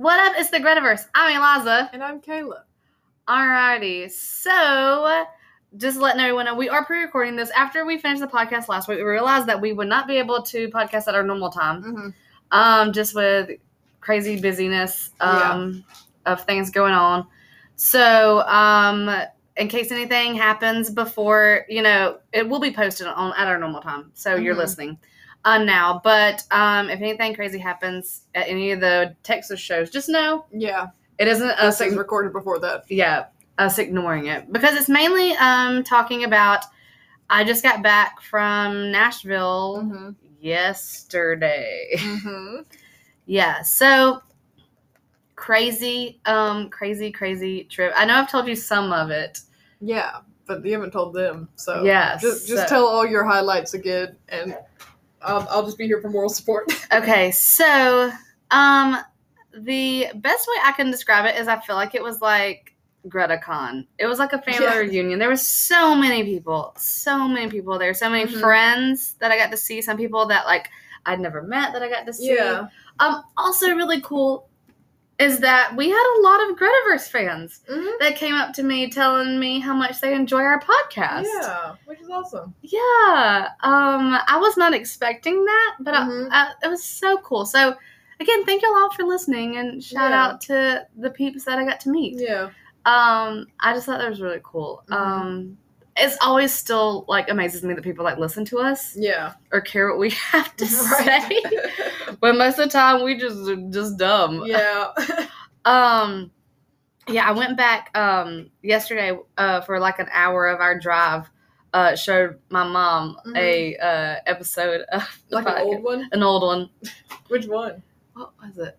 What up? It's the Gretaverse. I'm Eliza. And I'm Kayla. Alrighty. So, just letting everyone know, we are pre recording this after we finished the podcast last week. We realized that we would not be able to podcast at our normal time, Mm-hmm. um, just with crazy busyness um, of things going on. So, um, in case anything happens before, you know, it will be posted on at our normal time. So, you're Mhm. listening. Uh, now, but um, if anything crazy happens at any of the Texas shows, just know Yeah. it isn't us This recorded before that. yeah, us ignoring it because it's mainly um talking about. I just got back from Nashville Mm-hmm. yesterday. Mm-hmm. Yeah, so crazy, um, crazy, crazy trip. I know I've told you some of it. Yeah, but you haven't told them. So Yes, just, just so- tell all your highlights again, and I'll, I'll just be here for moral support. Okay, so um, the best way I can describe it is I feel like it was like GretaCon. It was like a family Yeah. reunion. There was so many people, so many people there, so many Mhm. friends that I got to see, some people that like I'd never met that I got to see. yeah. Um, also really cool is that we had a lot of Gretaverse fans Mm-hmm. that came up to me telling me how much they enjoy our podcast. Yeah, which is awesome. Yeah. Um, I was not expecting that, but Mhm. I, I, it was so cool. So, again, thank y'all for listening and shout Yeah. out to the peeps that I got to meet. Yeah. Um, I just thought that was really cool. Mhm. Um, it's always still like amazes me that people like listen to us Yeah. or care what we have to Right. say. but most of the time, we just just dumb. yeah. Um, yeah, I went back um yesterday uh for like an hour of our drive. Uh, showed my mom Mhm. a uh episode of like an old one. an old one. Which one? What was it?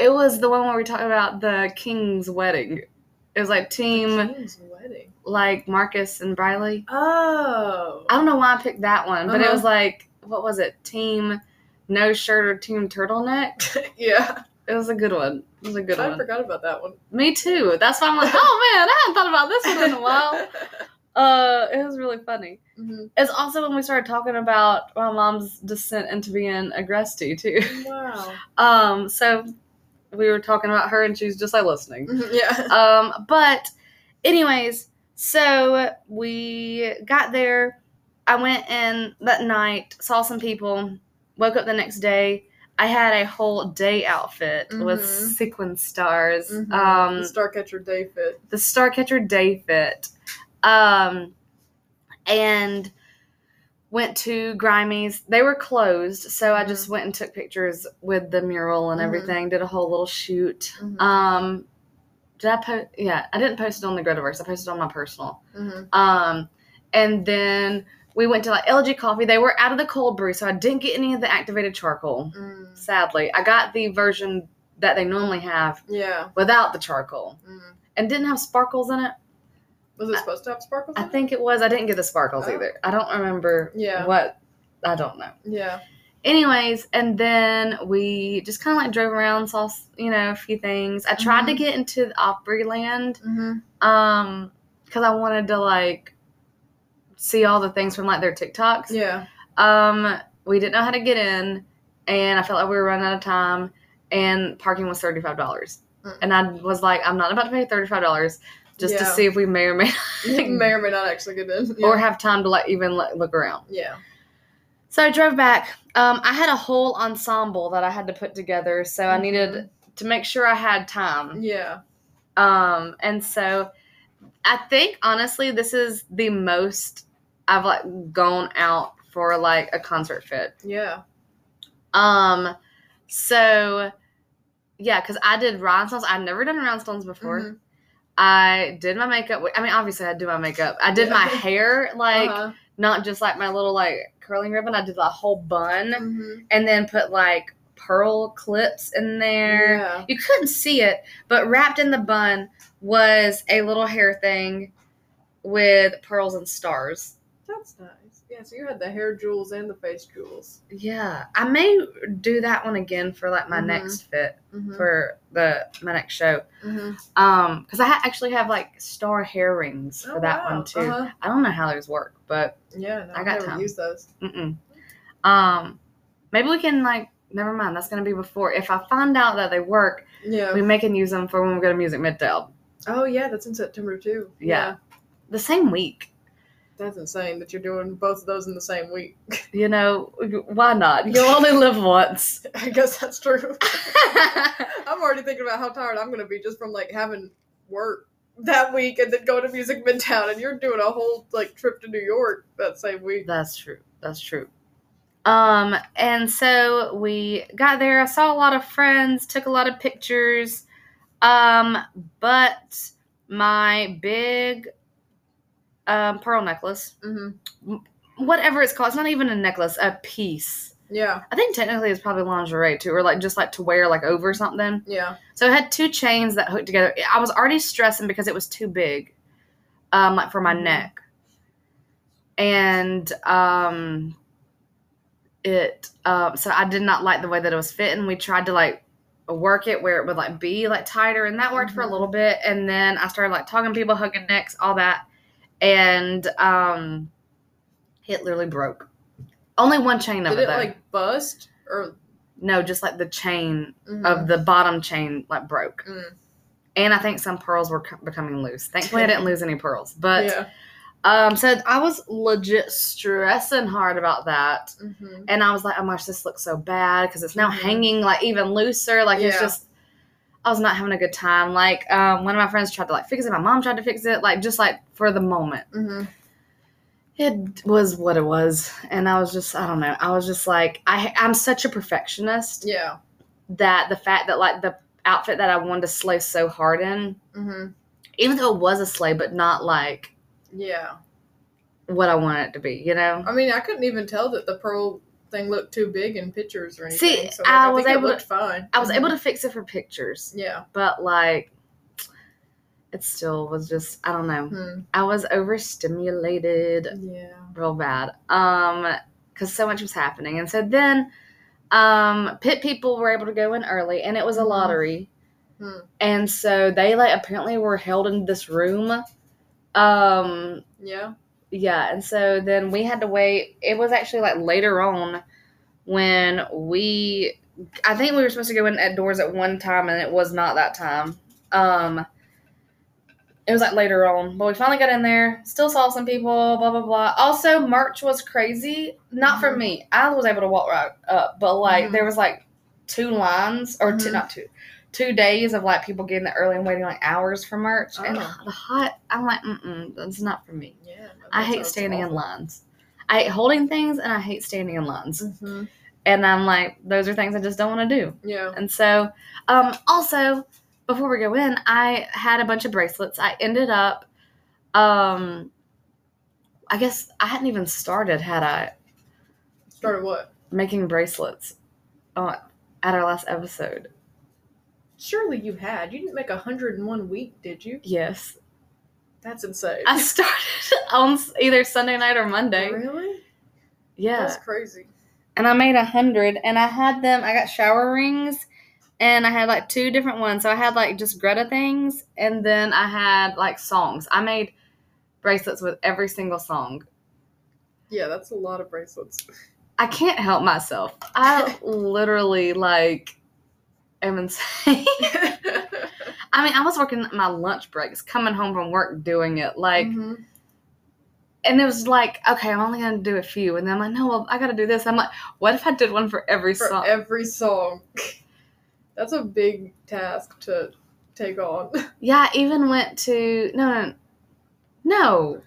It was the one where we talked about the king's wedding. It was like team King's wedding. Like Marcus and Briley. Oh. I don't know why I picked that one, but it Uh-huh. was like what was it? Team no shirt or team turtleneck. yeah. It was a good one. It was a good I one. forgot about that one. Me too. That's why I'm like, oh man, I hadn't thought about this one in a while. Uh, it was really funny. hmm It's also when we started talking about my mom's descent into being a Gresty too. Wow. Um, so we were talking about her, and she was just like listening. Mhm, Yeah. Um, but anyways, so we got there. I went in that night, saw some people, woke up the next day. I had a whole day outfit with Mhm. sequin stars. Mhm. Um, the Starcatcher Day fit. the Starcatcher Day Fit, um, and went to Grimey's. They were closed, so I just went and took pictures with the mural and Mhm. everything. Did a whole little shoot. Mhm. Um, did I post? Yeah, I didn't post it on the Gretaverse. I posted it on my personal. hmm Um, and then we went to like LG Coffee. They were out of the cold brew, so I didn't get any of the activated charcoal. Mm. Sadly, I got the version that they normally have Yeah. without the charcoal, Mm. and didn't have sparkles in it. Was it supposed to have sparkles? I in it? think it was. I didn't get the sparkles Oh. either. I don't remember Yeah. what. I don't know. Yeah. Anyways, and then we just kind of like drove around, saw you know a few things. I tried to Mhm. get into the Opryland, Mm-hmm. um, because I wanted to like see all the things from like their TikToks. Yeah. Um, we didn't know how to get in, and I felt like we were running out of time, and parking was thirty five dollars. Mm. And I was like, I'm not about to pay thirty five dollars just to see if we may or may You may or may not actually get in. Yeah. or have time to like even like, look around. yeah. So I drove back. Um, I had a whole ensemble that I had to put together, so I Mhm. needed to make sure I had time. Yeah. Um, and so I think honestly, this is the most I've like gone out for like a concert fit. Yeah. Um, so yeah, because I did rhinestones. I'd never done rhinestones before. Mhm. I did my makeup. I mean, obviously, I do my makeup. I did my hair like Uh-huh. not just like my little like curling ribbon. I did the whole bun Mhm. and then put like pearl clips in there. Yeah. You couldn't see it, but wrapped in the bun was a little hair thing with pearls and stars. That's nice. Yeah. So you had the hair jewels and the face jewels. Yeah, I may do that one again for like my Mhm. next fit Mm-hmm. for the my next show. mm-hmm. Um, because I ha- actually have like star hair rings for Oh, that wow. one too. Uh-huh. I don't know how those work, but Yeah. No, I got time. used those. mm-mm. um, maybe we can like never mind. That's gonna be before. If I find out that they work, Yeah. we may can use them for when we go to Music Midtown. oh yeah, that's in September too. Yeah. The same week. That's insane that you're doing both of those in the same week. You know, why not? You'll only live once. I guess that's true. I'm already thinking about how tired I'm gonna be just from like having work that week and then going to Music Midtown and you're doing a whole like trip to New York that same week. That's true. That's true. Um, and so we got there. I saw a lot of friends, took a lot of pictures. Um, but my big um, pearl necklace, Mm-hmm. whatever it's called, it's not even a necklace, a piece. Yeah, I think technically it's probably lingerie too, or like just like to wear like over something. yeah. So it had two chains that hooked together. I was already stressing because it was too big, um, like for my Mhm. neck, and um, it um, so I did not like the way that it was fitting. We tried to like work it where it would like be like tighter, and that worked for a Mhm. little bit. And then I started like talking to people, hugging necks, all that, and um, it literally broke. Only one chain of Did it, it though. like bust or no, just like the chain Mhm. of the bottom chain like broke. Mm. and I think some pearls were co- becoming loose. Thankfully, I didn't lose any pearls, but yeah. um, so I was legit stressing hard about that, Mm-hmm. and I was like, "Oh my gosh, this looks so bad because it's now Mhm. hanging like even looser. Like it's just." I was not having a good time. Like um, one of my friends tried to like fix it. My mom tried to fix it. Like just like for the moment, Mm-hmm. it was what it was, and I was just I don't know. I was just like I I'm such a perfectionist Yeah. that the fact that like the outfit that I wanted to slay so hard in, Mm-hmm. even though it was a sleigh, but not like Yeah. what I wanted it to be, you know? I mean, I couldn't even tell that the pearl thing looked too big in pictures or anything. See, so like, I I, was think able it to- fine. I was able to fix it for pictures, Yeah. but like, it still was just, I don't know. Hmm. I was overstimulated Yeah. real bad. Um, because so much was happening. And so then, um, pit people were able to go in early and it was a Mhm. lottery. Hmm. And so they like apparently were held in this room. Um, Yeah. Yeah and so then we had to wait it was actually like later on when we i think we were supposed to go in at doors at one time and it was not that time um it was like later on but we finally got in there still saw some people blah blah blah also merch was crazy not for Mhm. me i was able to walk right up but like Mhm. there was like two lines or two Mhm. not two two days of like people getting there early and waiting like hours for merch and Oh. the hot i'm like mm-mm that's not for me Yeah. I hate standing in lines. I hate holding things and I hate standing in lines. Mm-hmm. And I'm like, those are things I just don't want to do. Yeah. And so, um, also, before we go in, I had a bunch of bracelets. I ended up, um, I guess I hadn't even started, had I, Started what? making bracelets uh, at our last episode. Surely you had. You didn't make a hundred in one week, did you? Yes. That's insane. I started on either Sunday night or Monday. Really? Yeah. That's crazy. and I made a hundred, and I had them. I got shower rings, and I had like two different ones. So I had like just Greta things, and then I had like songs. I made bracelets with every single song. Yeah, that's a lot of bracelets. I can't help myself. I literally like am insane. I mean, I was working my lunch breaks, coming home from work, doing it like, Mhm. and it was like, okay, I'm only gonna do a few, and then I'm like, no, well, I gotta do this. I'm like, what if I did one for every for song? every song. That's a big task to take on. Yeah, I even went to no, no, no,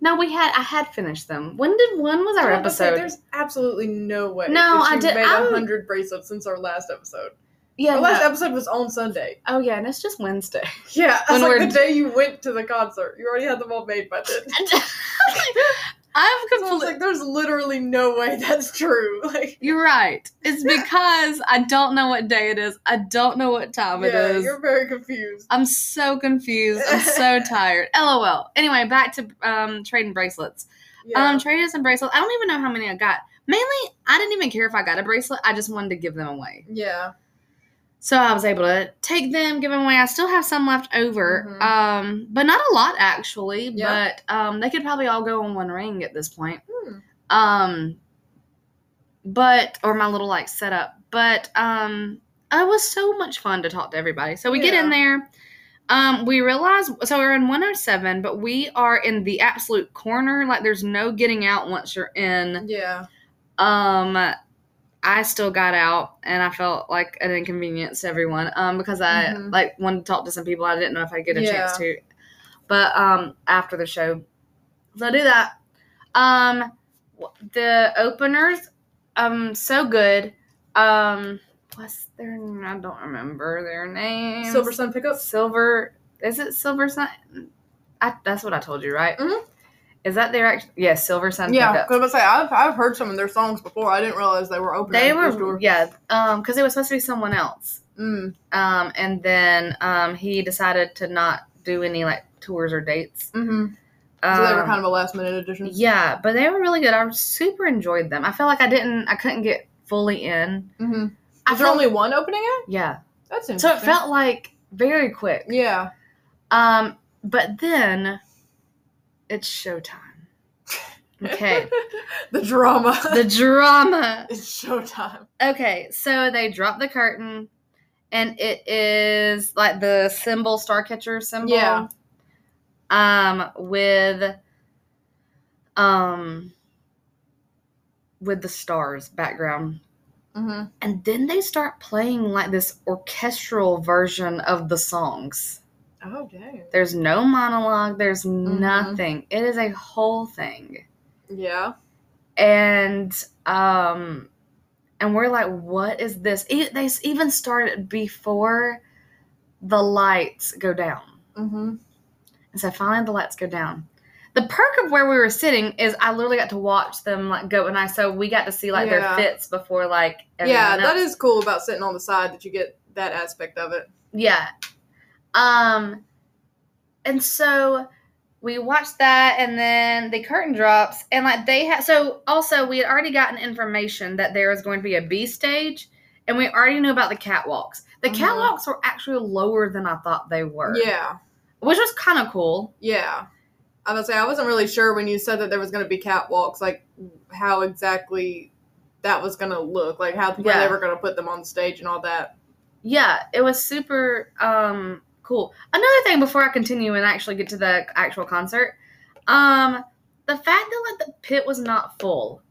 no. We had I had finished them. When did when was our was say, episode? There's absolutely no way. No, I did- Made hundred bracelets since our last episode. Yeah, Our last no. episode was on Sunday. oh yeah, and it's just Wednesday. Yeah, When like we're- the day you went to the concert. You already had them all made by then. I'm So completely. like, there's literally no way that's true. Like, You're right. It's because I don't know what day it is. I don't know what time it yeah, is. you're very confused. I'm so confused. I'm so tired. LOL. Anyway, back to um trading bracelets. Yeah. Um, traded some bracelets. I don't even know how many I got. Mainly, I didn't even care if I got a bracelet. I just wanted to give them away. yeah. So I was able to take them, give them away. I still have some left over, Mhm. um, but not a lot actually. Yeah. But um, they could probably all go on one ring at this point. Hmm. Um, but or my little like setup but um, it was so much fun to talk to everybody. So we get in there. Um, we realize so we're in 107, but we are in the absolute corner. Like there's no getting out once you're in. Yeah. Um, I still got out, and I felt like an inconvenience to everyone. Um, because I Mhm. like wanted to talk to some people. I didn't know if I'd get a chance to. But um, after the show, so do that. Um, the openers, um, so good. Um, what's their? I don't remember their name. Silversun Pickup. Silver. Is it Silversun? I, that's what I told you, right? Mhm. Is that their actual? Yes, Silversun. Yeah, because I was say I've I've heard some of their songs before. I didn't realize they were open. They were, door. yeah, um, because it was supposed to be someone else. Mm. Um, and then um, he decided to not do any like tours or dates. Mm-hmm. So they were Um, kind of a last minute addition. Yeah, but they were really good. I super enjoyed them. I felt like I didn't, I couldn't get fully in. Mm-hmm. I there felt, only one opening act? yeah. That's So it felt like very quick. Yeah. Um, but then it's showtime. Okay, the drama. the drama. it's showtime. Okay, so they drop the curtain, and it is like the symbol, Starcatcher symbol. Yeah. Um, with um, with the stars background, Mm-hmm. and then they start playing like this orchestral version of the songs. Oh dang. There's no monologue. There's Mhm. nothing. It is a whole thing. Yeah. and um and we're like what is this E- they even started before the lights go down Mm-hmm. and so finally the lights go down the perk of where we were sitting is i literally got to watch them like go and i so we got to see like Yeah. their fits before like Yeah, everyone that else. is cool about sitting on the side that you get that aspect of it. yeah um and so we watched that and then the curtain drops and like they had so also we had already gotten information that there was going to be a b stage and we already knew about the catwalks the Mhm. catwalks were actually lower than i thought they were Yeah. which was kind of cool Yeah. I was say I wasn't really sure when you said that there was going to be catwalks, like how exactly that was going to look, like how where Yeah. they were going to put them on stage and all that. yeah it was super um cool another thing before i continue and actually get to the actual concert um the fact that like the pit was not full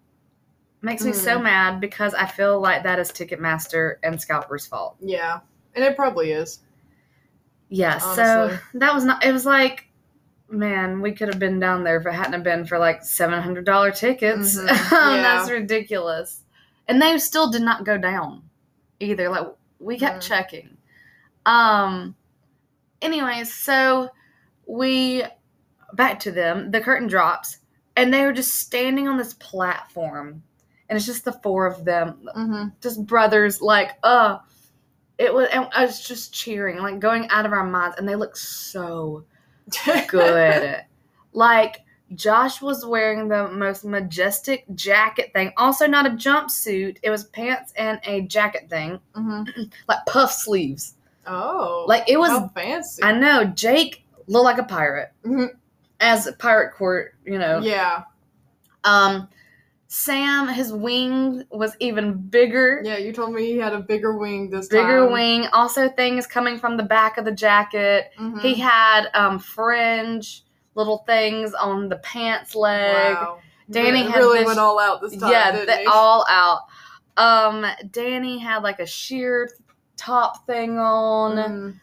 makes me so Mm. mad because i feel like that is ticketmaster and scalper's fault Yeah, and it probably is. yeah so that was not it was like man we could have been down there if it hadn't have been for like $700 tickets Mhm. Yeah. that's ridiculous and they still did not go down either like we kept Mhm. checking um anyways so we back to them the curtain drops and they are just standing on this platform and it's just the four of them Mm-hmm. just brothers like uh it was and i was just cheering like going out of our minds and they look so good. Like josh was wearing the most majestic jacket thing also not a jumpsuit it was pants and a jacket thing hmm like puff sleeves Oh, like it was fancy. i know jake looked like a pirate Mhm. as a pirate court you know Yeah, um sam his wing was even bigger yeah. You told me he had a bigger wing this bigger time. Bigger wing also things coming from the back of the jacket Mhm. he had um fringe little things on the pants leg Wow. Danny really, had really this- went all out this time. yeah all out um danny had like a sheer top thing on Mhm.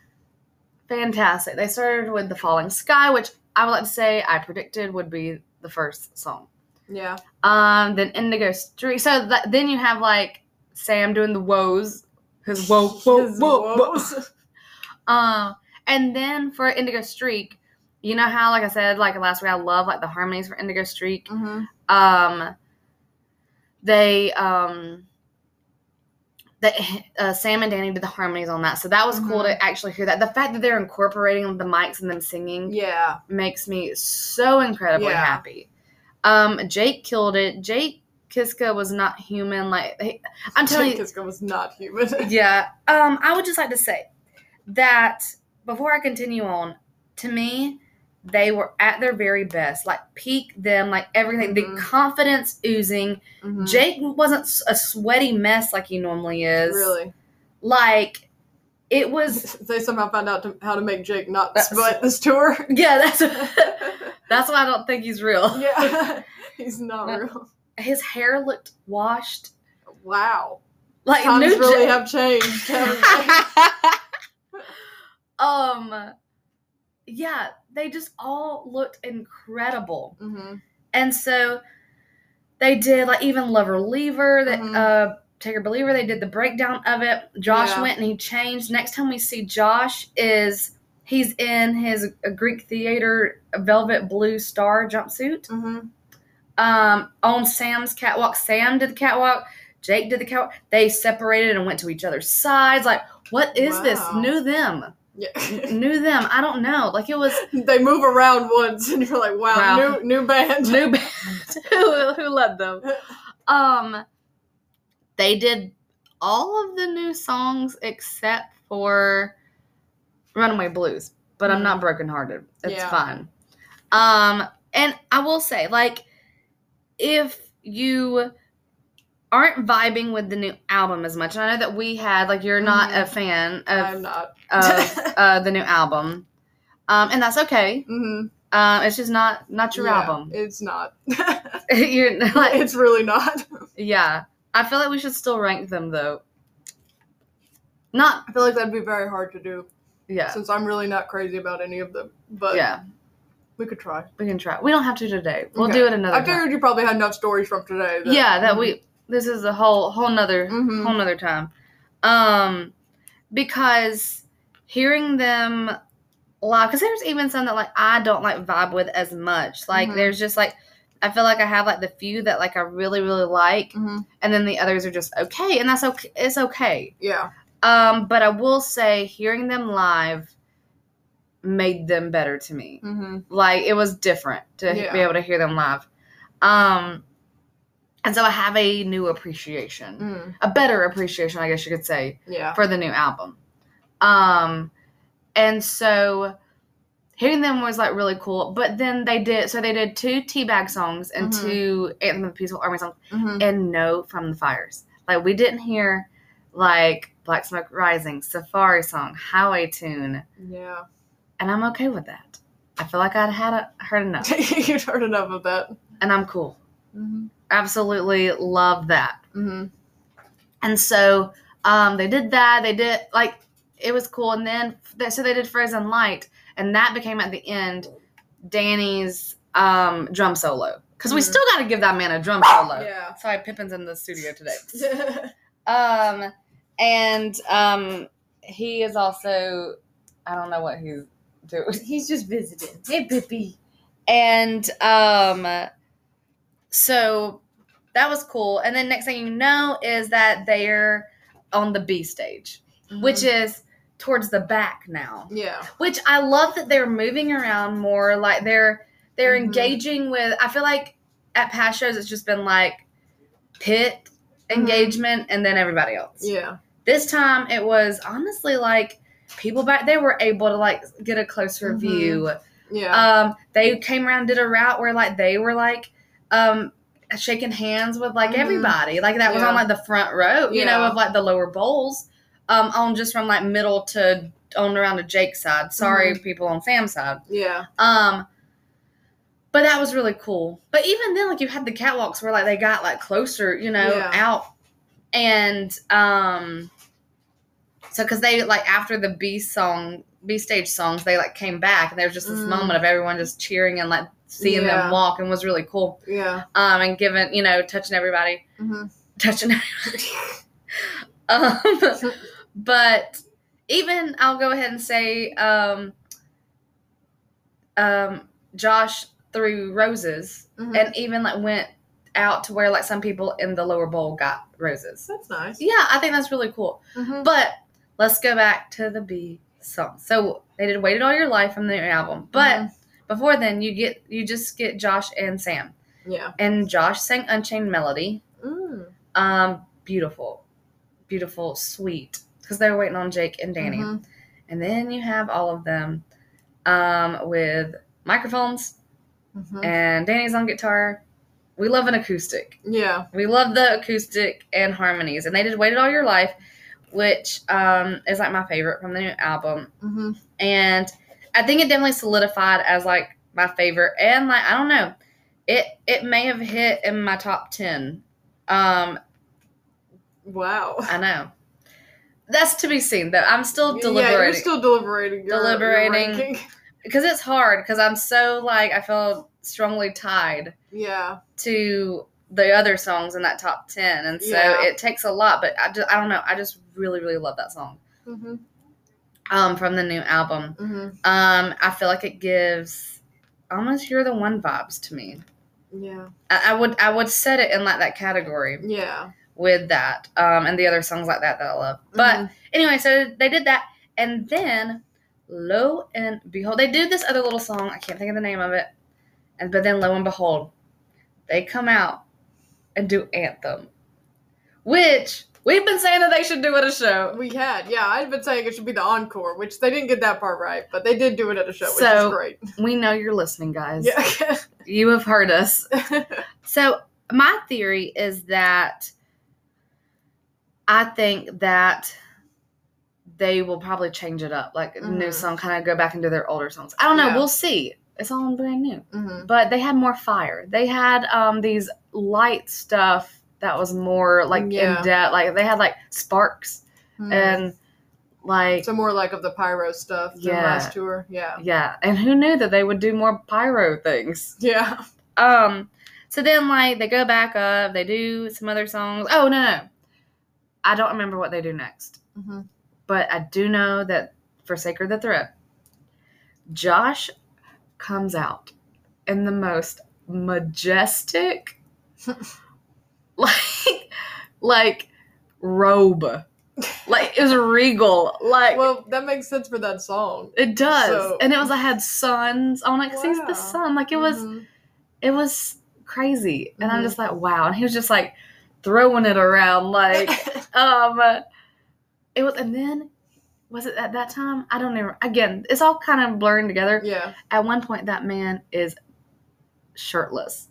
fantastic they started with the falling sky which i would like to say i predicted would be the first song Yeah. um then Indigo Streak so th- then you have like sam doing the woes his whoa whoa His whoa, whoa. woes. Um, and then for Indigo Streak, you know how, like I said, like last week, I love like the harmonies for Indigo Streak. Mhm. Um, they um, they uh, Sam and Danny did the harmonies on that, so that was cool Mhm. to actually hear that. The fact that they're incorporating the mics and them singing Yeah. makes me so incredibly Yeah. happy. Um, Jake killed it. Jake Kiszka was not human. Like he, I'm telling you, Kiszka was not human. yeah. Um, I would just like to say that before I continue on, to me, they were at their very best, like peak them, like everything, Mhm. the confidence oozing. Mhm. Jake wasn't a sweaty mess like he normally is. Really? Like it was. they somehow found out to, how to make Jake not sweat this tour. Yeah, that's that's why I don't think he's real. yeah, he's not No. real. His hair looked washed. Wow, Like times new really Jake- have changed. um, yeah, they just all looked incredible. Mhm. And so they did like even Lover Leaver, that Mhm. uh Taker Believer, they did the breakdown of it. Josh Yeah. went and he changed. Next time we see Josh is he's in his uh, Greek theater velvet blue star jumpsuit. Mhm. Um on Sam's catwalk. Sam did the catwalk, Jake did the catwalk. They separated and went to each other's sides. Like, what is this? Wow. Knew them. Yeah. Knew them. I don't know. Like it was they move around once, and you're like, wow, Wow. new new band. new band who, who led them. Um, they did all of the new songs except for Runaway Blues, but I'm not brokenhearted. It's Yeah. fine. Um, and I will say, like, if you aren't vibing with the new album as much, and I know that we had, like, you're not a Mhm. fan I'm of, not. Of uh, the new album, um, and that's okay. hmm Um, it's just not not your album. It's not. you're like, it's really not. Yeah. I feel like we should still rank them though. Not I feel like that'd be very hard to do yeah. since I'm really not crazy about any of them. But yeah. we could try. We can try. We don't have to today. We'll Okay. do it another I time. figured you probably had enough stories from today. That, Yeah, that we this is a whole whole nother Mhm. whole nother time. Um because hearing them live because there's even some that like I don't like vibe with as much. Like Mhm. there's just like I feel like I have like the few that like I really really like Mhm. and then the others are just okay and that's okay it's okay. Yeah. Um, but I will say, hearing them live made them better to me. hmm Like it was different to Yeah. be able to hear them live. Um, and so I have a new appreciation, mm a better appreciation, I guess you could say, Yeah. for the new album. Um, and so hearing them was like really cool. But then they did so they did two Teabag songs and Mhm. two Anthem of the Peaceful Army songs hmm and no from the fires. Like we didn't hear like Black Smoke Rising, Safari Song, Highway Tune, Yeah. and I'm okay with that. I feel like I'd had a, heard enough, You've heard enough of that. and I'm cool. hmm Absolutely love that. hmm And so um, they did that. They did like it was cool, and then so they did Frozen Light, and that became at the end Danny's um, drum solo because we Mhm. still got to give that man a drum solo. Yeah. Sorry, Pippin's in the studio today. Um, and um, he is also, I don't know what he's doing. He's just visiting. Hey, Pippi. And um, so that was cool. And then next thing you know is that they're on the B stage, which is towards the back now. yeah. Which I love that they're moving around more. Like they're they're Mhm. engaging with. I feel like at past shows it's just been like pit Mhm. engagement and then everybody else. Yeah. This time it was honestly like people back there were able to like get a closer Mhm. view. Yeah. Um, they came around did a route where like they were like um shaking hands with like Mhm. everybody. Like that was Yeah. on like the front row, you know, of like the lower bowls. Um, on just from like middle to on around to Jake's side. Sorry, Mm-hmm. people on Sam's side. yeah. Um, but that was really cool. But even then, like you had the catwalks where like they got like closer, you know, Yeah. out, and um, so because they like after the B song, B stage songs, they like came back and there was just this Mm. moment of everyone just cheering and like seeing Yeah. them walk and was really cool. Yeah. Um, and giving you know touching everybody, hmm touching everybody. um, but even I'll go ahead and say, um, um, Josh threw roses Mhm. and even like went out to where like some people in the lower bowl got roses. That's nice. Yeah, I think that's really cool. hmm But let's go back to the B song. So they did "Waited All Your Life" from their album, but Mhm. before then, you get you just get Josh and Sam, Yeah. and Josh sang "Unchained Melody." Mm. Um, beautiful, beautiful, sweet, because they were waiting on Jake and Danny. Mhm. And then you have all of them um, with microphones, Mhm. and Danny's on guitar. We love an acoustic. Yeah. We love the acoustic and harmonies, and they did "Waited All Your Life," which um, is like my favorite from the new album. hmm and I think it definitely solidified as like my favorite. And like I don't know, it it may have hit in my top ten. Um, Wow. I know that's to be seen. Though I'm still deliberating. Yeah, you're still deliberating. Your, Deliberating. Your because it's hard because I'm so like I feel strongly tied Yeah. to the other songs in that top ten, and so Yeah. it takes a lot. But I just I don't know. I just really really love that song hmm um from the new album. hmm Um, I feel like it gives almost "You're the One" vibes to me. Yeah. I, I would I would set it in like that category Yeah. With that, um, and the other songs like that that I love. But Mhm. anyway, so they did that, and then lo and behold, they do this other little song. I can't think of the name of it, and but then lo and behold, they come out and do anthem, which we've been saying that they should do at a show. we had. Yeah, I've been saying it should be the encore, which they didn't get that part right, but they did do it at a show, which is great. We know you're listening, guys. Yeah. You have heard us. So my theory is that I think that they will probably change it up, like a new song, kind of go back into their older songs. I don't know. Yeah. We'll see. It's all brand new, hmm but they had more fire. They had um these light stuff that was more like Yeah. in depth. Like they had like sparks and like so more like of the pyro stuff Yeah. last tour. Yeah. yeah. And who knew that they would do more pyro things? Yeah. Um, so then like they go back up, they do some other songs. Oh no, no, I don't remember what they do next, hmm but I do know that for Sacred the Thread, Josh comes out in the most majestic, like, like robe, like it was regal, like. Well, that makes sense for that song. it does, so- and it was. I had suns on it because he's the sun. Like it was, Mhm. it was crazy and i'm Mhm. just like wow and he was just like throwing it around like um it was and then was it at that time i don't even again it's all kind of blurring together yeah. at one point that man is shirtless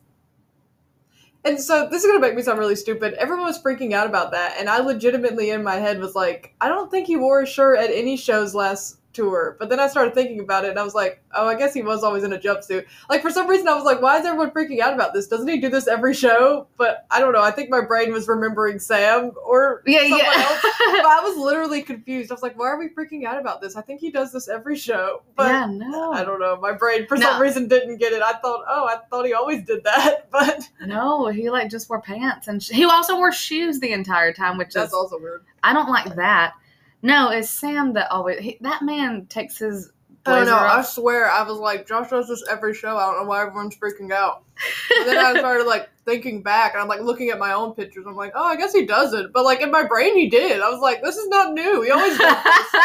And so this is gonna make me sound really stupid. Everyone was freaking out about that, and I legitimately in my head was like, I don't think he wore a shirt at any shows last tour. But then I started thinking about it, and I was like, oh, I guess he was always in a jumpsuit. Like for some reason, I was like, why is everyone freaking out about this? Doesn't he do this every show? But I don't know. I think my brain was remembering Sam or yeah someone yeah else. But I was literally confused. I was like, why are we freaking out about this? I think he does this every show. But yeah no I don't know. My brain, for No. some reason, didn't get it. I thought, oh, I thought he always did that. But no he like just wore pants and sh- he also wore shoes the entire time which that's is also weird. i don't like that no it's sam that always he, that man takes his I don't blazer know. I swear, I was like, Josh does this every show. I don't know why everyone's freaking out. And then I started like thinking back, and I'm like looking at my own pictures. I'm like, oh, I guess he doesn't. But like in my brain, he did. I was like, this is not new. He always does this.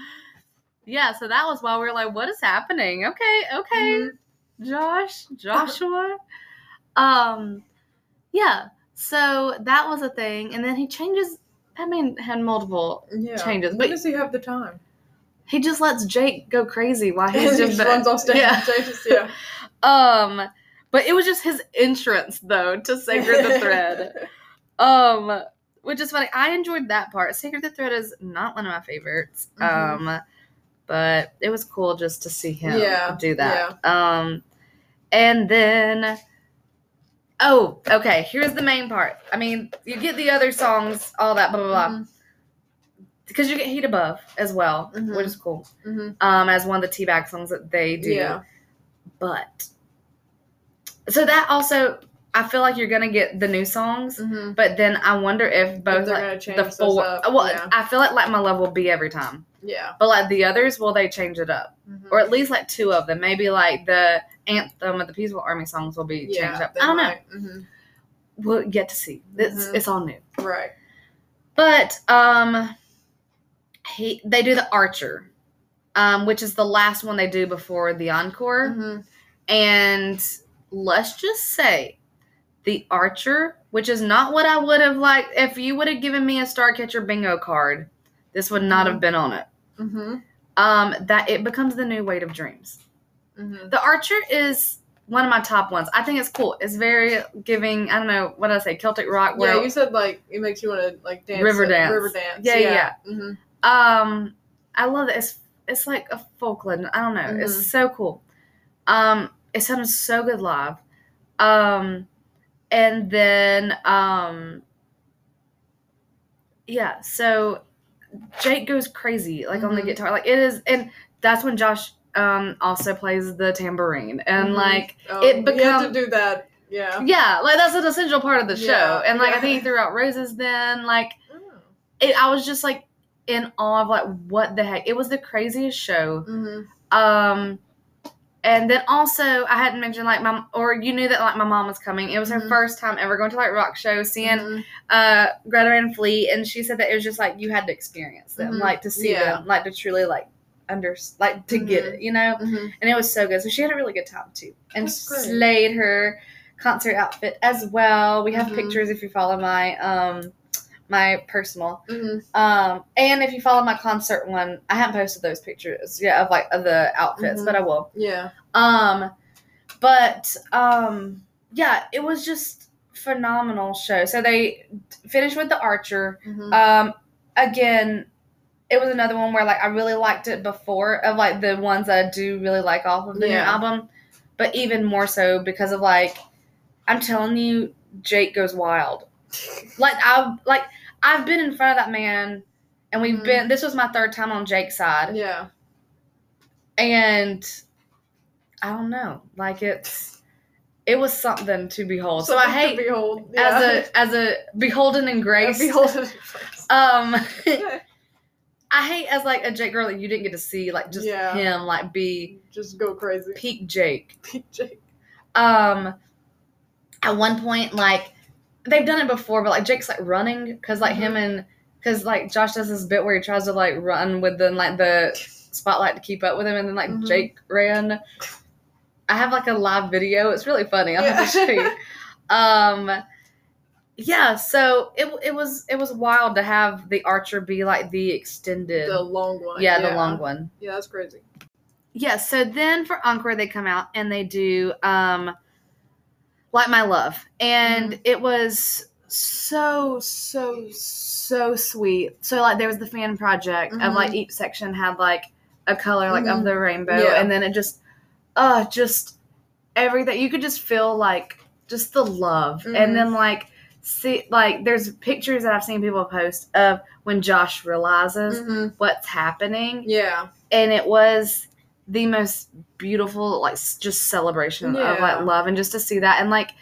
yeah, so that was why we were like, what is happening? Okay, okay, Josh, Joshua. um, yeah, so that was a thing. And then he changes, I mean, had multiple, Yeah. Changes, When but- does he have the time? he just lets Jake go crazy while he he's just just runs off stage. Yeah. yeah. Um, but it was just his entrance though to Sacred the Thread. Um, which is funny. I enjoyed that part. Sacred the Thread is not one of my favorites. Mhm. Um, but it was cool just to see him Yeah, do that. Um, and then, oh, okay. Here's the main part. I mean, you get the other songs, all that, blah blah blah, Mhm. because you get Heat Above as well, Mhm. which is cool. Mhm. Um, as one of the Teabag songs that they do. Yeah. But so that also, I feel like you're gonna get the new songs. hmm But then I wonder if both they're like, the four. Well, yeah. I feel like Light My Love will be every time. Yeah. But like the others, will they change it up, Mhm. or at least like two of them? Maybe like the anthem of the Peaceful Army songs will be yeah, changed up. I don't know. might. Mhm. We'll get to see. It's Mhm. it's all new. Right. But um, he they do the Archer, um, which is the last one they do before the encore. hmm And let's just say the Archer, which is not what I would have liked if you would have given me a Starcatcher bingo card, this would not have been on it. Hmm Um, that it becomes the new Weight of Dreams. Mhm. The Archer is one of my top ones. I think it's cool. It's very giving. I don't know what did I say. Celtic rock. Yeah, you said like it makes you want to like dance. River dance. River dance. Yeah, yeah. hmm Um, I love it. It's it's like a folkland. I don't know. Mhm. It's so cool. Um, it sounded so good live. Um, and then um, yeah. So Jake goes crazy like on the Mhm. guitar. Like it is, and that's when Josh um also plays the tambourine and Mhm. like Oh, It becomes to do that. Yeah. yeah, like that's an essential part of the show. Yeah, And like I think he threw out roses then like Oh. it, I was just like in awe of like what the heck. It was the craziest show. Mhm. Um and then also I hadn't mentioned like my or you knew that like my mom was coming. It was her Mhm. first time ever going to like rock show, seeing Mhm. uh Greta Van Fleet and she said that it was just like you had to experience them, Mhm. like to see Yeah. them, like to truly like under like to get Mhm. it, you know? Mhm. And it was so good. So she had a really good time too. And slayed her concert outfit as well. We have Mhm. pictures if you follow my um my personal. Mhm. Um, and if you follow my concert one, I haven't posted those pictures yet of like of the outfits, Mhm. but I will. Yeah. Um, but um, yeah, it was just phenomenal show. So they finished with the Archer. Mhm. Um, again, it was another one where like I really liked it before of like the ones that I do really like off of the new album, but even more so because of like I'm telling you, Jake goes wild. Like I've like I've been in front of that man, and we've Mhm. been. This was my third time on Jake's side, yeah. and I don't know, like it's it was something to behold. So I Something to hate behold. as a as a beholden in grace. beholden. Um, I hate as like a Jake girl that you didn't get to see like just Yeah. him like be Just go crazy. peak Jake. Peak Jake. Um, at one point like they've done it before, but like Jake's like running because like him and because like Josh does this bit where he tries to like run with the like the spotlight to keep up with him, and then like Mhm. Jake ran. I have like a live video. It's really funny. I'll have to show you. Um, yeah. So it it was it was wild to have the Archer be like the extended. The long one. yeah, the long one. Yeah, that's crazy. Yeah, so then for Encore they come out and they do um Light My Love. And it was so so so sweet. So like there was the fan project of Mhm. like each section had like a color like of Mhm. the rainbow Yeah. and then it just uh just everything you could just feel like just the love. And then like see like there's pictures that I've seen people post of when Josh realizes Mhm. what's happening Yeah. and it was the most beautiful like just celebration of like love and just to see that and like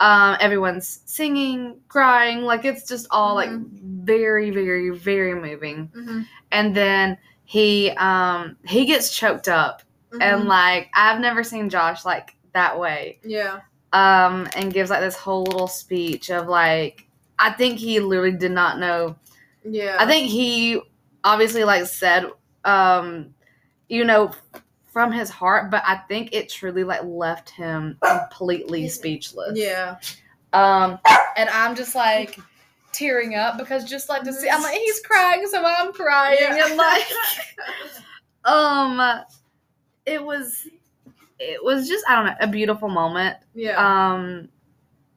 um everyone's singing crying like it's just all like very very very moving Mhm. and then he um he gets choked up and Mhm. like i've never seen josh like that way yeah. um and gives like this whole little speech of like i think he literally did not know Yeah. I think he obviously like said, um, you know, from his heart, but I think it truly like left him completely speechless. Yeah. Um, and I'm just like tearing up because just like to see, I'm like he's crying, so I'm crying, Yeah. and like, um, it was, it was just I don't know a beautiful moment. yeah. Um,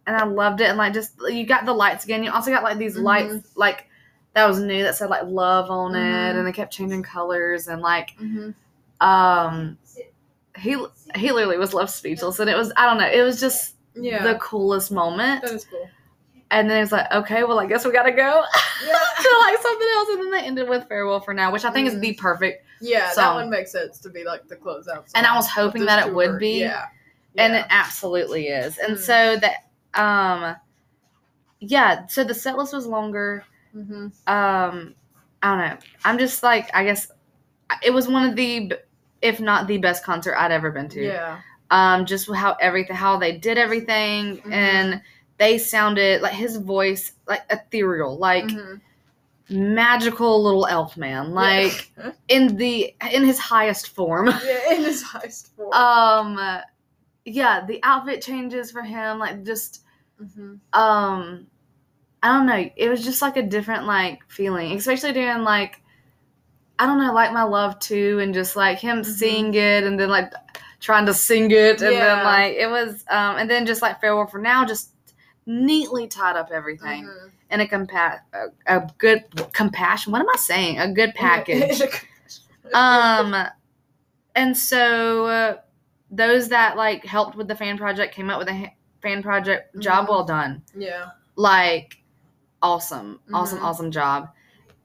and I loved it. And like, just you got the lights again. You also got like these Mhm. lights, like that was new that said like love on it, Mhm. and they kept changing colors and like, Mhm. Um, he he literally was left speechless, and it was I don't know, it was just Yeah. the coolest moment. that is cool. And then it's like, okay, well, I guess we gotta go Yeah. to like something else, and then they ended with farewell for now, which I think is the perfect. Yeah, that song. one makes sense to be like the closeout. And I was hoping that it would be. Yeah. and it absolutely is and Mm. so that um yeah so the set list was longer Mhm. um i don't know i'm just like i guess it was one of the if not the best concert i'd ever been to Yeah. um just how everything how they did everything Mhm. and they sounded like his voice like ethereal like Mhm. magical little elf man like in the in his highest form yeah, in his highest form. um yeah the outfit changes for him like just Mhm. um i don't know it was just like a different like feeling especially during like i don't know Light My Love too and just like him Mhm. seeing it and then like trying to sing it, and Yeah. then like it was, um, and then just like farewell for now, just neatly tied up everything Mhm. in a compa- a, a good compassion. What am I saying? A good package. um, and so uh, those that like helped with the fan project came up with a ha- fan project. Job Mhm. well done. yeah. Like awesome, awesome, Mhm. awesome job.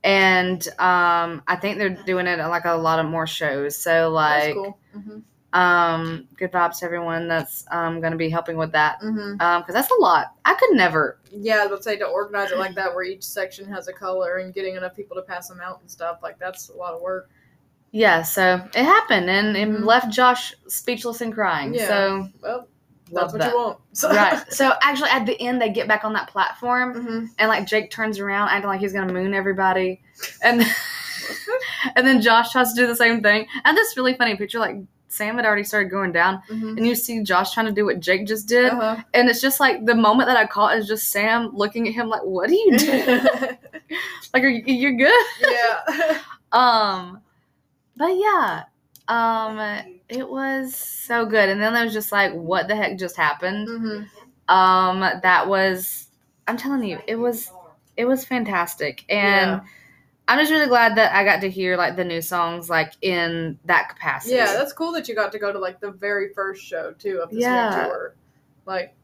And um, I think they're doing it at like a lot of more shows. So That's like, cool. hmm um, good vibes to everyone that's um going to be helping with that. hmm Um, because that's a lot. I could never. Yeah, I would say to organize it like that, where each section has a color and getting enough people to pass them out and stuff, like that's a lot of work. Yeah, so it happened and it Mhm. left Josh speechless and crying. Yeah. So Well, love that's what that. you want. So. right. So actually, at the end, they get back on that platform, hmm and like Jake turns around, acting like he's gonna moon everybody, and and then Josh tries to do the same thing. And this really funny picture, like Sam had already started going down, hmm and you see Josh trying to do what Jake just did, Uh-huh. and it's just like the moment that I caught is just Sam looking at him like, "What are you doing? like, are you, you're good?" yeah. Um, but yeah, um, it was so good. And then there was just like, what the heck just happened? hmm Um, that was, I'm telling you, it was, it was fantastic. And Yeah. I'm just really glad that I got to hear like the new songs like in that capacity. Yeah, that's cool that you got to go to like the very first show too of this Yeah. tour. Like,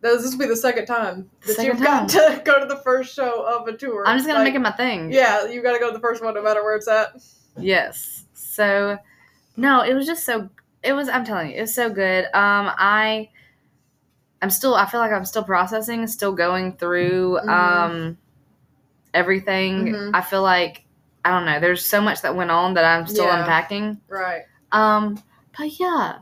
this this will be the second time that Second you've got to go to the first show of a tour. I'm just gonna Like, make it my thing. Yeah, you got to go to the first one no matter where it's at. Yes. So, no, it was just so. It was. I'm telling you, it was so good. Um, I, I'm still. I feel like I'm still processing, still going through Mhm. um, everything. Mhm. I feel like I don't know. There's so much that went on that I'm still Yeah. unpacking. Right. Um, but yeah,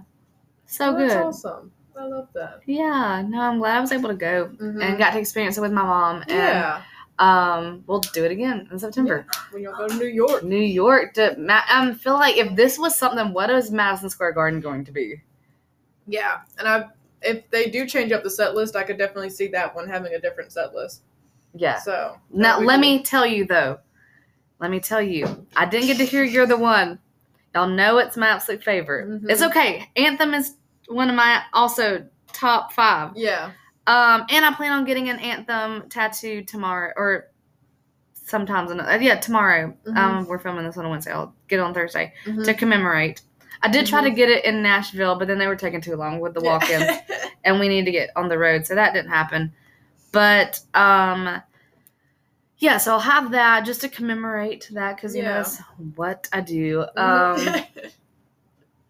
so Well, That's good. awesome. I love that. Yeah. No, I'm glad I was able to go Mhm. and got to experience it with my mom. And yeah. Um, we'll do it again in September. When y'all go to New York. New York to Ma- I feel like if this was something, what is Madison Square Garden going to be? Yeah, and I if they do change up the set list, I could definitely see that one having a different set list. Yeah. So Now let cool. me tell you though. Let me tell you. I didn't get to hear "You're the One." Y'all know it's my absolute favorite. Mhm. It's okay. Anthem is one of my also top five. Yeah. Um, and I plan on getting an anthem tattoo tomorrow or sometimes another. Yeah, tomorrow. Mhm. Um, we're filming this on a Wednesday. I'll get it on Thursday Mhm. to commemorate. I did try to Mhm. get it in Nashville, but then they were taking too long with the walk in, and we need to get on the road so that didn't happen but um yeah so i'll have that just to commemorate that because you know that's what i do um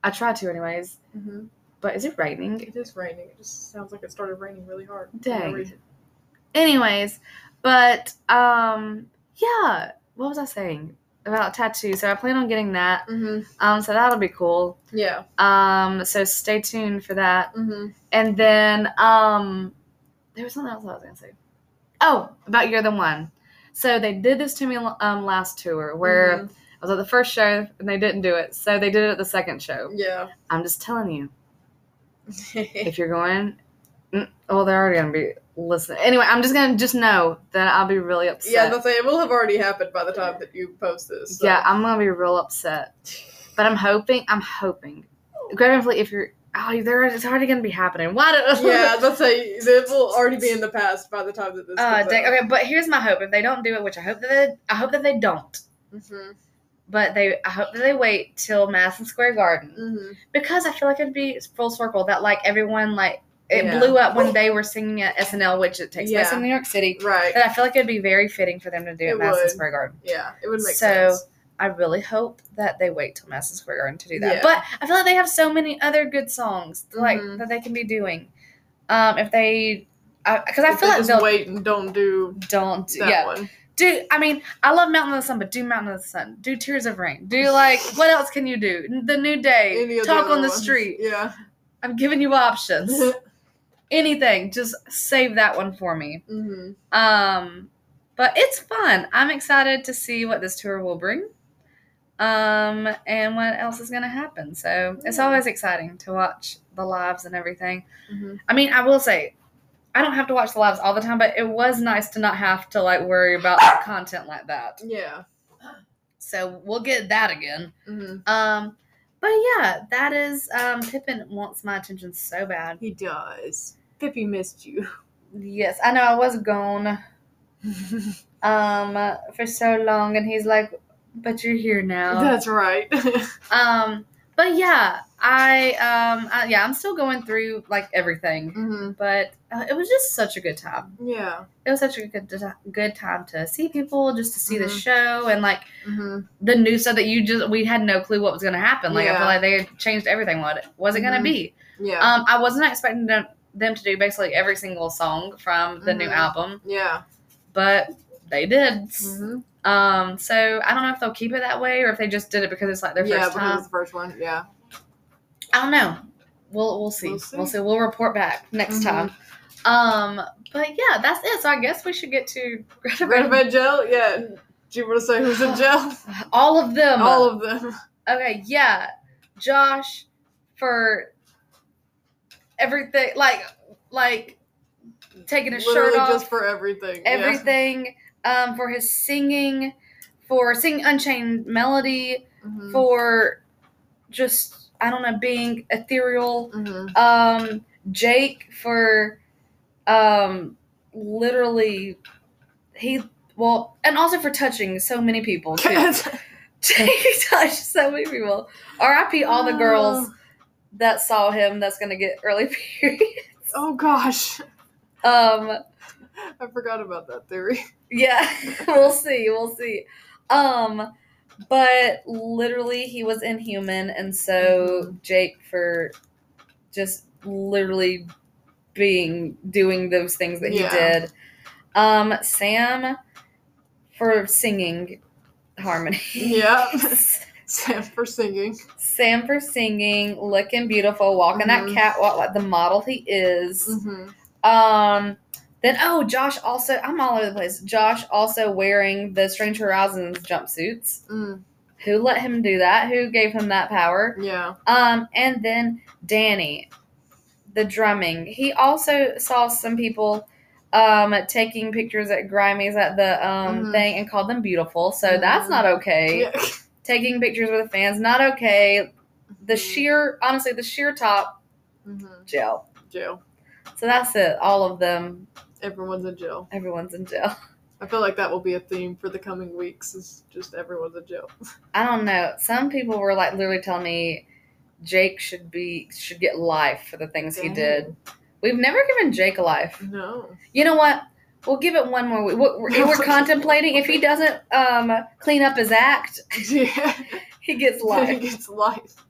i try to anyways Mhm. But is it raining It is raining. It just sounds like it started raining really hard. Dang. anyways but um yeah what was i saying about tattoos? so i plan on getting that Mhm. um so that'll be cool Yeah. um so stay tuned for that hmm And then um there was something else I was gonna say. Oh, about You're the One. So they did this to me um last tour where Mhm. I was at the first show and they didn't do it. So they did it at the second show. Yeah. I'm just telling you, if you're going mm, well, they're already gonna be listening. Anyway, I'm just gonna just know that I'll be really upset. yeah, that's it will have already happened by the time that you post this. so. Yeah, I'm gonna be real upset. But I'm hoping I'm hoping. Gravely, if you're oh there it's already gonna be happening. Why do yeah, let's say it will already be in the past by the time that this. Uh, dang, okay, but here's my hope: if they don't do it, which I hope that they, I hope that they don't, Mhm. But they, I hope that they wait till Madison Square Garden Mhm. because I feel like it'd be full circle that like everyone like it Yeah. blew up when they were singing at SNL, which it takes place in New York City. Right. That I feel like it'd be very fitting for them to do It at Madison would. Square Garden. Yeah, it would make So, sense. I really hope that they wait till Madison Square Garden to do that. Yeah. But I feel like they have so many other good songs like Mhm. that they can be doing. Um, if they, because I If feel like just wait and don't do don't that yeah one. Do I mean I love Mountain of the Sun, but do Mountain of the Sun, do Tears of Rain, do like what else can you do? The New Day, Any Talk on the ones. Street. Yeah. I'm giving you options. Anything, just save that one for me. hmm Um, but it's fun. I'm excited to see what this tour will bring. Um, and what else is gonna happen. So it's always exciting to watch the lives and everything. hmm I mean, I will say, I don't have to watch the lives all the time, but it was nice to not have to like worry about content like that. Yeah. So we'll get that again. hmm Um, but yeah, that is um Pippin wants my attention so bad. He does. Pippi missed you. Yes, I know I was gone um for so long and he's like, but you're here now. That's right. Um, but yeah, I um, I, yeah, I'm still going through like everything, hmm but uh, it was just such a good time. Yeah. It was such a good good time to see people, just to see the Mhm. show and like hmm the new stuff that you just we had no clue what was gonna happen. Like I feel like they had changed everything. What it was it gonna Mhm. be? Yeah. Um, I wasn't expecting them them to do basically every single song from the new Mhm. album, yeah. but they did. Um, so I don't know if they'll keep it that way or if they just did it because it's like their yeah, first time. it's the first one. Yeah. I don't know. We'll we'll see. We'll We'll see. see. We'll report back next Mhm. time. Um, but yeah, that's it. So I guess we should get to Greta Van- Bed Gel? Yeah. Do you want to say who's in jail? all of them. All of them. okay, yeah. Josh for everything like like taking a Literally shirt off. just for everything. yeah. Um, for his singing, for singing Unchained Melody, Mhm. for just I don't know, being ethereal. Mhm. um Jake for um literally he well and also for touching so many people too. Jake touched so many people. R.I.P. all the girls that saw him that's gonna get early period. Oh gosh. Um I forgot about that theory. Yeah, we'll see, we'll see. Um but literally he was inhuman and so Jake for just literally being doing those things that he Yeah. did. Um Sam for singing harmony. Yeah. Sam for singing. Sam for singing, looking beautiful, walking Mhm. that catwalk like the model he is. hmm Um, then oh, Josh also I'm all over the place. Josh also wearing the Strange Horizons jumpsuits. Mm, Who let him do that? Who gave him that power? yeah. Um, and then Danny, the drumming. He also saw some people um taking pictures at Grimey's at the um Mhm. thing and called them beautiful. So that's Mhm. not okay. Yeah. Taking pictures with the fans, not okay. The Mhm. sheer honestly, the sheer top Mhm. jail. Jail. So that's it. All of them. Everyone's in jail. Everyone's in jail. I feel like that will be a theme for the coming weeks. Is just everyone's in jail. I don't know. Some people were like literally telling me Jake should be should get life for the things he did. We've never given Jake a life. No. You know what? We'll give it one more week. We're, we're contemplating if he doesn't um clean up his act, Yeah. he gets life. he gets life.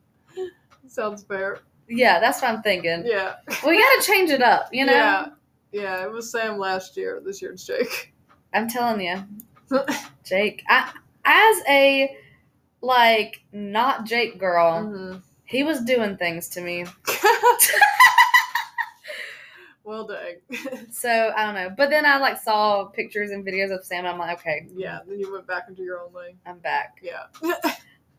Sounds fair. Yeah, that's what I'm thinking. Yeah. We got to change it up. You know, Yeah. Yeah. It was Sam last year. This year it's Jake. I'm telling you, Jake. I as a like not Jake girl, Mhm. he was doing things to me. well, dang. So I don't know. But then I like saw pictures and videos of Sam. and I'm like, okay, yeah. Then you went back into your own lane. I'm back. Yeah.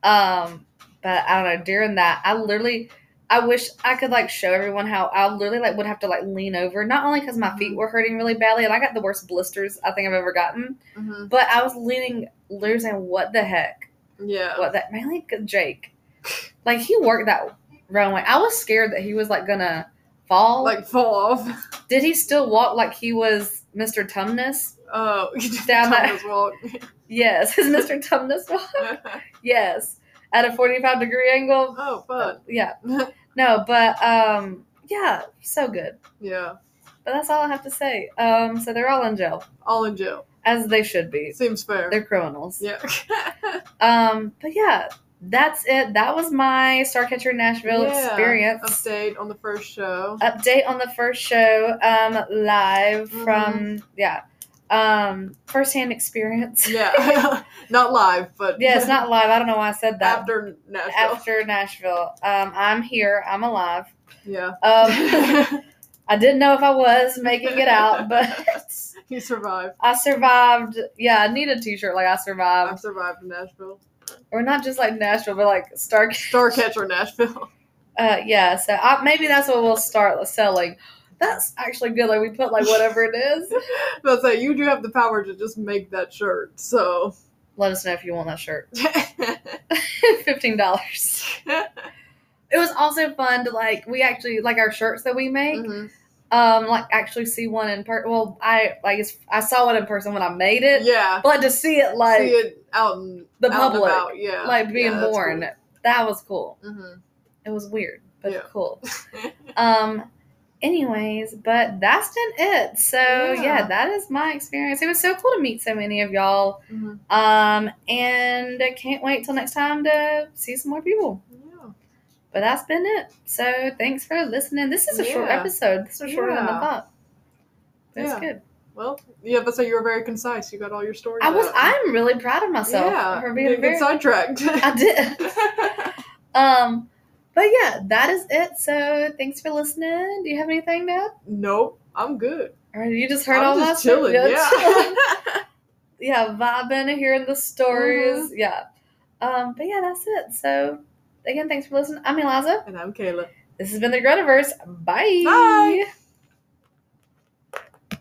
Um, but I don't know. During that, I literally, I wish I could like show everyone how I literally like would have to like lean over, not only because my feet were hurting really badly, and I got the worst blisters I think I've ever gotten, hmm but I was leaning, losing what the heck, Yeah. what that mainly Jake, like he worked that runway. I was scared that he was like gonna fall. Like fall off. did he still walk like he was Mr. Tumnus? Oh, Down that- Thomas walk. Yes, his Mr. Tumnus walk. Yes, at a forty-five degree angle. oh, fun. Yeah. No, but um, yeah, so good. yeah. But that's all I have to say. Um, so they're all in jail, All in jail. as they should be. Seems fair. They're criminals. yeah. Um, but yeah, that's it. That was my Starcatcher Nashville Yeah. experience. Update on the first show. Update on the first show, um, live Mm-hmm. from yeah, um, firsthand experience. Yeah. Not live, but yeah, it's not live. I don't know why I said that. after Nashville. After Nashville, um, I'm here. I'm alive. Yeah. Um, I didn't know if I was making it out, but you survived. I survived. Yeah, I need a T-shirt like I survived. I've survived, survived Nashville. or not just like Nashville, but like Star Starcatcher Nashville. Uh, yeah, so I, maybe that's what we'll start selling. That's actually good. Like we put like whatever it is. But say you do have the power to just make that shirt, so Let us know if you want that shirt. Fifteen dollars. it was also fun to like we actually like our shirts that we make. Mhm. Um, like actually see one in person. Well, I like I saw one in person when I made it, Yeah. but to see it like See it out in the out public, about, yeah. like being Yeah, born, that was cool. Cool. hmm It was weird, but Yeah. cool. Um, anyways, but that's been it. So yeah. Yeah. that is my experience. It was so cool to meet so many of y'all. hmm Um, and I can't wait till next time to see some more people. Yeah. But that's been it. So thanks for listening. This is a short episode. This is shorter than I thought. That's Yeah. good. Well, yeah, but so you were very concise. You got all your stories. I was. out. I'm really proud of myself yeah, for being very. sidetracked. I did. Um, but yeah, that is it. So thanks for listening. Do you have anything add? nope, I'm good. Or you just heard I'm all just my chilling. stuff? Yeah. chilling. yeah, vibing, hearing the stories. Mm-hmm. Yeah. Um, but yeah, that's it. So again, thanks for listening. I'm Eliza. and I'm Kayla. This has been the Gretaverse. Bye. Bye.